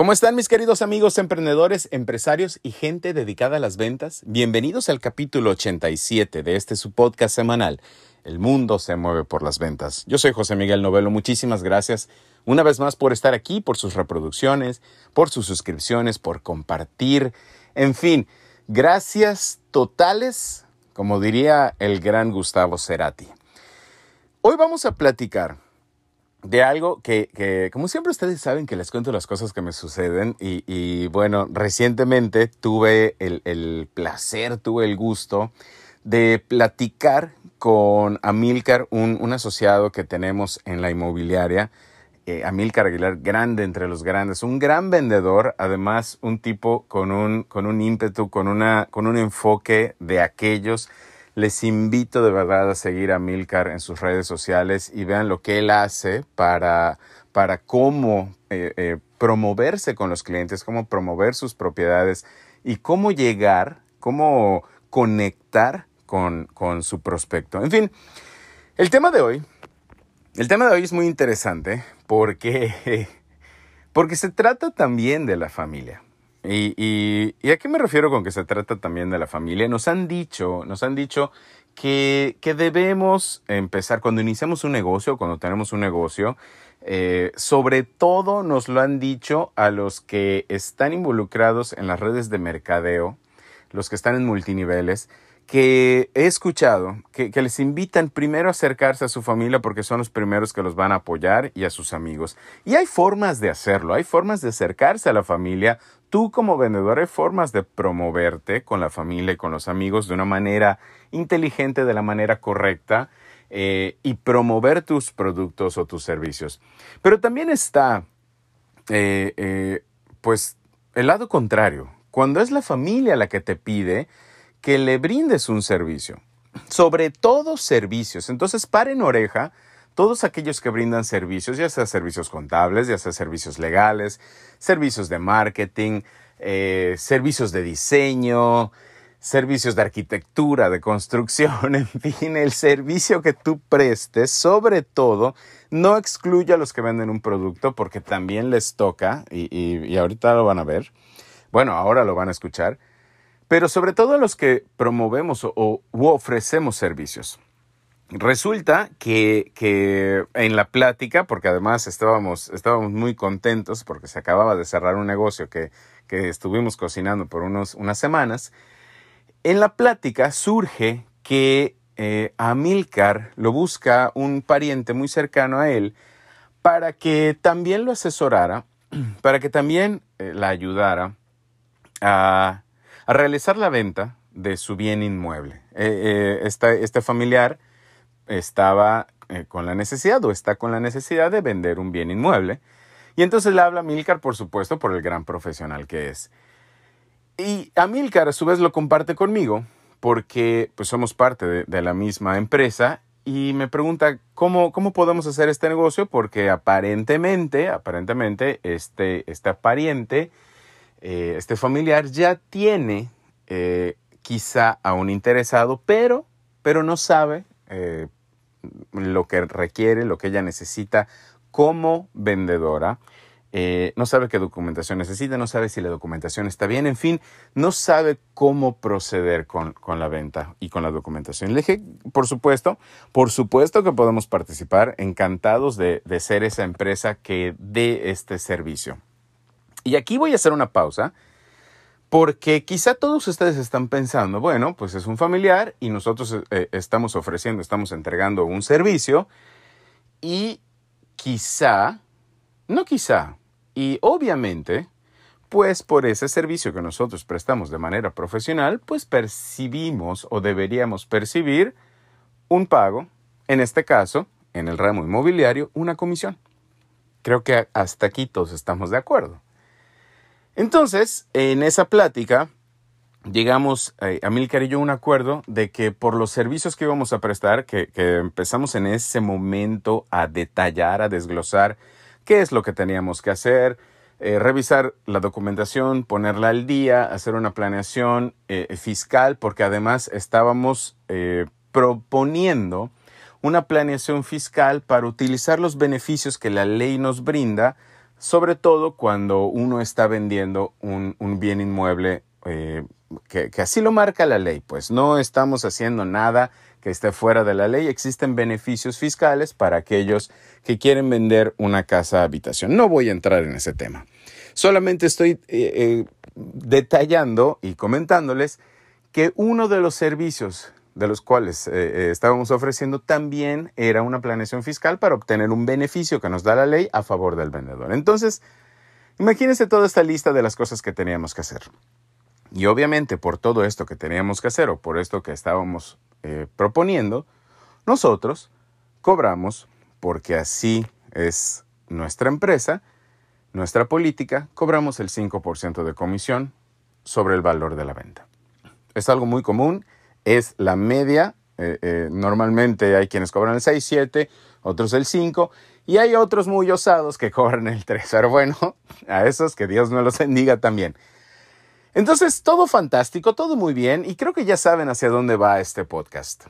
¿Cómo están mis queridos amigos emprendedores, empresarios y gente dedicada a las ventas? Bienvenidos al capítulo 87 de este su podcast semanal. El mundo se mueve por las ventas. Yo soy José Miguel Novelo. Muchísimas gracias una vez más por estar aquí, por sus reproducciones, por sus suscripciones, por compartir. En fin, gracias totales, como diría el gran Gustavo Cerati. Hoy vamos a platicar de algo que, como siempre ustedes saben que les cuento las cosas que me suceden y, bueno, recientemente tuve el, placer, tuve el gusto de platicar con Amilcar, un, asociado que tenemos en la inmobiliaria, eh, Amilcar Aguilar, grande entre los grandes, un gran vendedor, además un tipo con un, con un ímpetu, con, una, con un enfoque de aquellos les invito de verdad a seguir a Milcar en sus redes sociales y vean lo que él hace para, para cómo eh, eh, promoverse con los clientes, cómo promover sus propiedades y cómo llegar, cómo conectar con, con su prospecto. En fin, el tema de hoy, el tema de hoy es muy interesante porque, porque se trata también de la familia. Y, y, a qué me refiero con que se trata también de la familia? Nos han dicho, nos han dicho que, que debemos empezar cuando iniciamos un negocio, cuando tenemos un negocio, eh, sobre todo nos lo han dicho a los que están involucrados en las redes de mercadeo, los que están en multiniveles, que he escuchado que, les invitan primero a acercarse a su familia porque son los primeros que los van a apoyar y a sus amigos. Y hay formas de hacerlo, hay formas de acercarse a la familia. Tú como vendedor hay formas de promoverte con la familia y con los amigos de una manera inteligente, de la manera correcta eh, y promover tus productos o tus servicios. Pero también está, eh, eh, pues, el lado contrario. Cuando es la familia la que te pide, que le brindes un servicio. Sobre todo servicios. Entonces, paren oreja todos aquellos que brindan servicios, ya sea servicios contables, ya sea servicios legales, servicios de marketing, eh, servicios de diseño, servicios de arquitectura, de construcción, en fin, el servicio que tú prestes, sobre todo, no excluya a los que venden un producto porque también les toca, y, y ahorita lo van a ver, bueno, ahora lo van a escuchar, pero sobre todo a los que promovemos o, u ofrecemos servicios. Resulta que, que, en la plática, porque además estábamos, estábamos muy contentos porque se acababa de cerrar un negocio que, que estuvimos cocinando por unos, unas semanas, en la plática surge que eh, a lo busca un pariente muy cercano a él para que también lo asesorara, para que también eh, la ayudara a a realizar la venta de su bien inmueble. Eh, eh, este familiar estaba eh, con la necesidad o está con la necesidad de vender un bien inmueble. Y entonces le habla a Milcar, por supuesto, por el gran profesional que es. Y a Milcar a su vez lo comparte conmigo porque pues somos parte de, la misma empresa y me pregunta cómo, cómo podemos hacer este negocio porque aparentemente, aparentemente este, este pariente eh, este familiar ya tiene eh, quizá a un interesado, pero, pero no sabe lo que requiere, lo que ella necesita como vendedora. no sabe qué documentación necesita, no sabe si la documentación está bien, en fin, no sabe cómo proceder con, la venta y con la documentación. Le dije, por supuesto, por supuesto que podemos participar, encantados de, de ser esa empresa que dé este servicio. Y aquí voy a hacer una pausa porque quizá todos ustedes están pensando, bueno, pues es un familiar y nosotros eh, estamos ofreciendo, estamos entregando un servicio y quizá, no quizá, y obviamente, pues por ese servicio que nosotros prestamos de manera profesional, pues percibimos o deberíamos percibir un pago, en este caso, en el ramo inmobiliario, una comisión. Creo que hasta aquí todos estamos de acuerdo. Entonces, en esa plática, llegamos, a eh, Amilcar y yo, a un acuerdo de que por los servicios que íbamos a prestar, que, empezamos en ese momento a detallar, a desglosar qué es lo que teníamos que hacer, eh, revisar la documentación, ponerla al día, hacer una planeación eh, fiscal, porque además estábamos proponiendo una planeación fiscal para utilizar los beneficios que la ley nos brinda sobre todo cuando uno está vendiendo un, bien inmueble eh, que, que así lo marca la ley, pues no estamos haciendo nada que esté fuera de la ley, existen beneficios fiscales para aquellos que quieren vender una casa habitación. No voy a entrar en ese tema. Solamente estoy eh, eh, detallando y comentándoles que uno de los servicios de los cuales eh, estábamos ofreciendo también era una planeación fiscal para obtener un beneficio que nos da la ley a favor del vendedor. Entonces, imagínense toda esta lista de las cosas que teníamos que hacer. Y obviamente por todo esto que teníamos que hacer o por esto que estábamos eh, proponiendo, nosotros cobramos, porque así es nuestra empresa, nuestra política, cobramos el 5% de comisión sobre el valor de la venta. Es algo muy común, es la media. Eh, eh, normalmente hay quienes cobran el 6, 7, otros el 5 y hay otros muy osados que cobran el 3. Pero bueno, a esos que Dios no los bendiga también. Entonces, todo fantástico, todo muy bien y creo que ya saben hacia dónde va este podcast.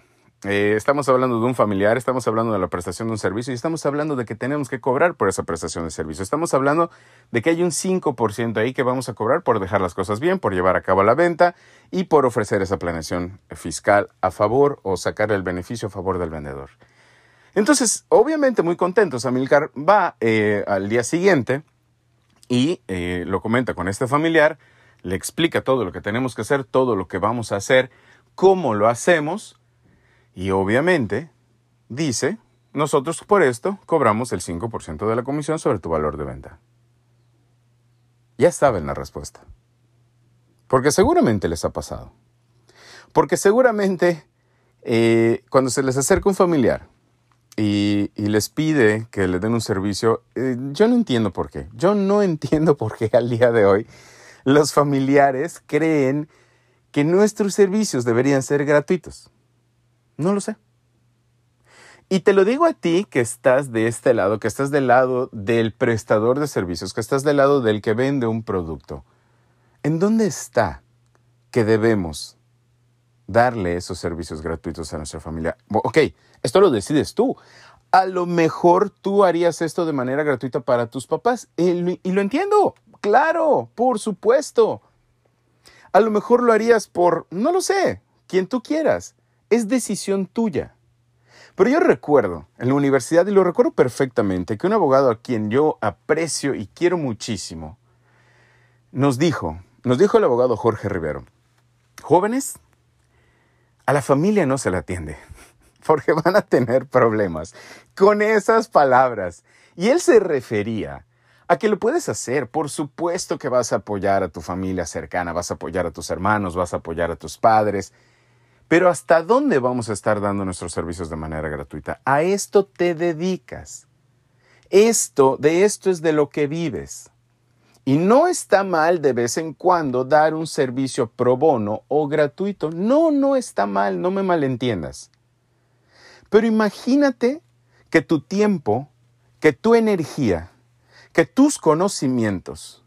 Eh, estamos hablando de un familiar, estamos hablando de la prestación de un servicio y estamos hablando de que tenemos que cobrar por esa prestación de servicio. Estamos hablando de que hay un 5% ahí que vamos a cobrar por dejar las cosas bien, por llevar a cabo la venta y por ofrecer esa planeación fiscal a favor o sacar el beneficio a favor del vendedor. Entonces, obviamente muy contentos, Amilcar va eh, al día siguiente y eh, lo comenta con este familiar le explica todo lo que tenemos que hacer, todo lo que vamos a hacer, cómo lo hacemos y obviamente dice, nosotros por esto cobramos el 5% de la comisión sobre tu valor de venta. Ya saben la respuesta. Porque seguramente les ha pasado. Porque seguramente eh, cuando se les acerca un familiar y, les pide que le den un servicio, eh, yo no entiendo por qué. Yo no entiendo por qué al día de hoy los familiares creen que nuestros servicios deberían ser gratuitos. No lo sé. Y te lo digo a ti que estás de este lado, que estás del lado del prestador de servicios, que estás del lado del que vende un producto. ¿En dónde está que debemos darle esos servicios gratuitos a nuestra familia? Ok, esto lo decides tú. A lo mejor tú harías esto de manera gratuita para tus papás y lo entiendo. Claro, por supuesto. A lo mejor lo harías por, no lo sé, quien tú quieras. Es decisión tuya. Pero yo recuerdo en la universidad, y lo recuerdo perfectamente, que un abogado a quien yo aprecio y quiero muchísimo, nos dijo, nos dijo el abogado Jorge Rivero, jóvenes, a la familia no se la atiende, porque van a tener problemas con esas palabras. Y él se refería a que lo puedes hacer. Por supuesto que vas a apoyar a tu familia cercana, vas a apoyar a tus hermanos, vas a apoyar a tus padres. Pero ¿hasta dónde vamos a estar dando nuestros servicios de manera gratuita? A esto te dedicas. Esto, de esto es de lo que vives. Y no está mal de vez en cuando dar un servicio pro bono o gratuito. No, no está mal, no me malentiendas. Pero imagínate que tu tiempo, que tu energía, que tus conocimientos,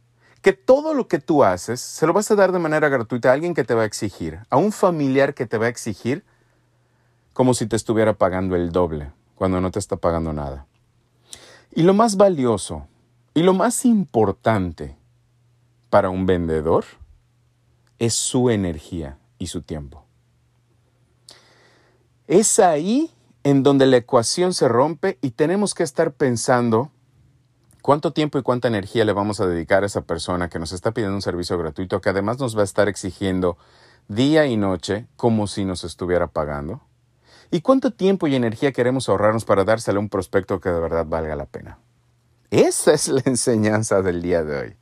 que todo lo que tú haces, se lo vas a dar de manera gratuita a alguien que te va a exigir, a un familiar que te va a exigir, como si te estuviera pagando el doble, cuando no te está pagando nada. Y lo más valioso y lo más importante para un vendedor es su energía y su tiempo. Es ahí en donde la ecuación se rompe y tenemos que estar pensando ¿Cuánto tiempo y cuánta energía le vamos a dedicar a esa persona que nos está pidiendo un servicio gratuito que además nos va a estar exigiendo día y noche como si nos estuviera pagando? ¿Y cuánto tiempo y energía queremos ahorrarnos para dárselo a un prospecto que de verdad valga la pena? Esa es la enseñanza del día de hoy.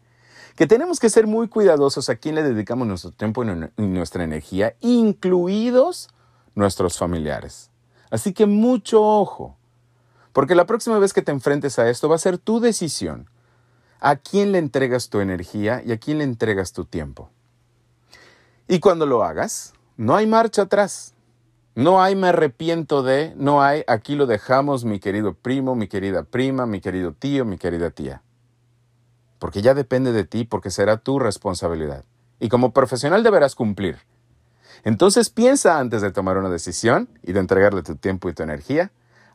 Que tenemos que ser muy cuidadosos a quién le dedicamos nuestro tiempo y nuestra energía, incluidos nuestros familiares. Así que mucho ojo. Porque la próxima vez que te enfrentes a esto va a ser tu decisión. ¿A quién le entregas tu energía y a quién le entregas tu tiempo? Y cuando lo hagas, no hay marcha atrás. No hay me arrepiento de, no hay aquí lo dejamos mi querido primo, mi querida prima, mi querido tío, mi querida tía. Porque ya depende de ti, porque será tu responsabilidad. Y como profesional deberás cumplir. Entonces piensa antes de tomar una decisión y de entregarle tu tiempo y tu energía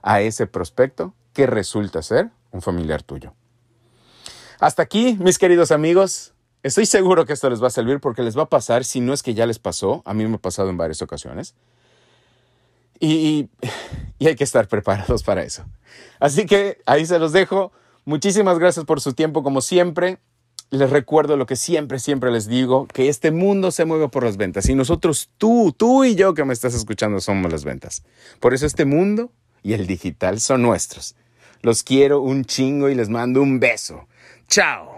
a ese prospecto que resulta ser un familiar tuyo. Hasta aquí, mis queridos amigos. Estoy seguro que esto les va a servir porque les va a pasar, si no es que ya les pasó, a mí me ha pasado en varias ocasiones. Y, y, hay que estar preparados para eso. Así que ahí se los dejo. Muchísimas gracias por su tiempo como siempre. Les recuerdo lo que siempre, siempre les digo, que este mundo se mueve por las ventas y nosotros, tú, tú y yo que me estás escuchando somos las ventas. Por eso este mundo y el digital son nuestros. Los quiero un chingo y les mando un beso. Chao.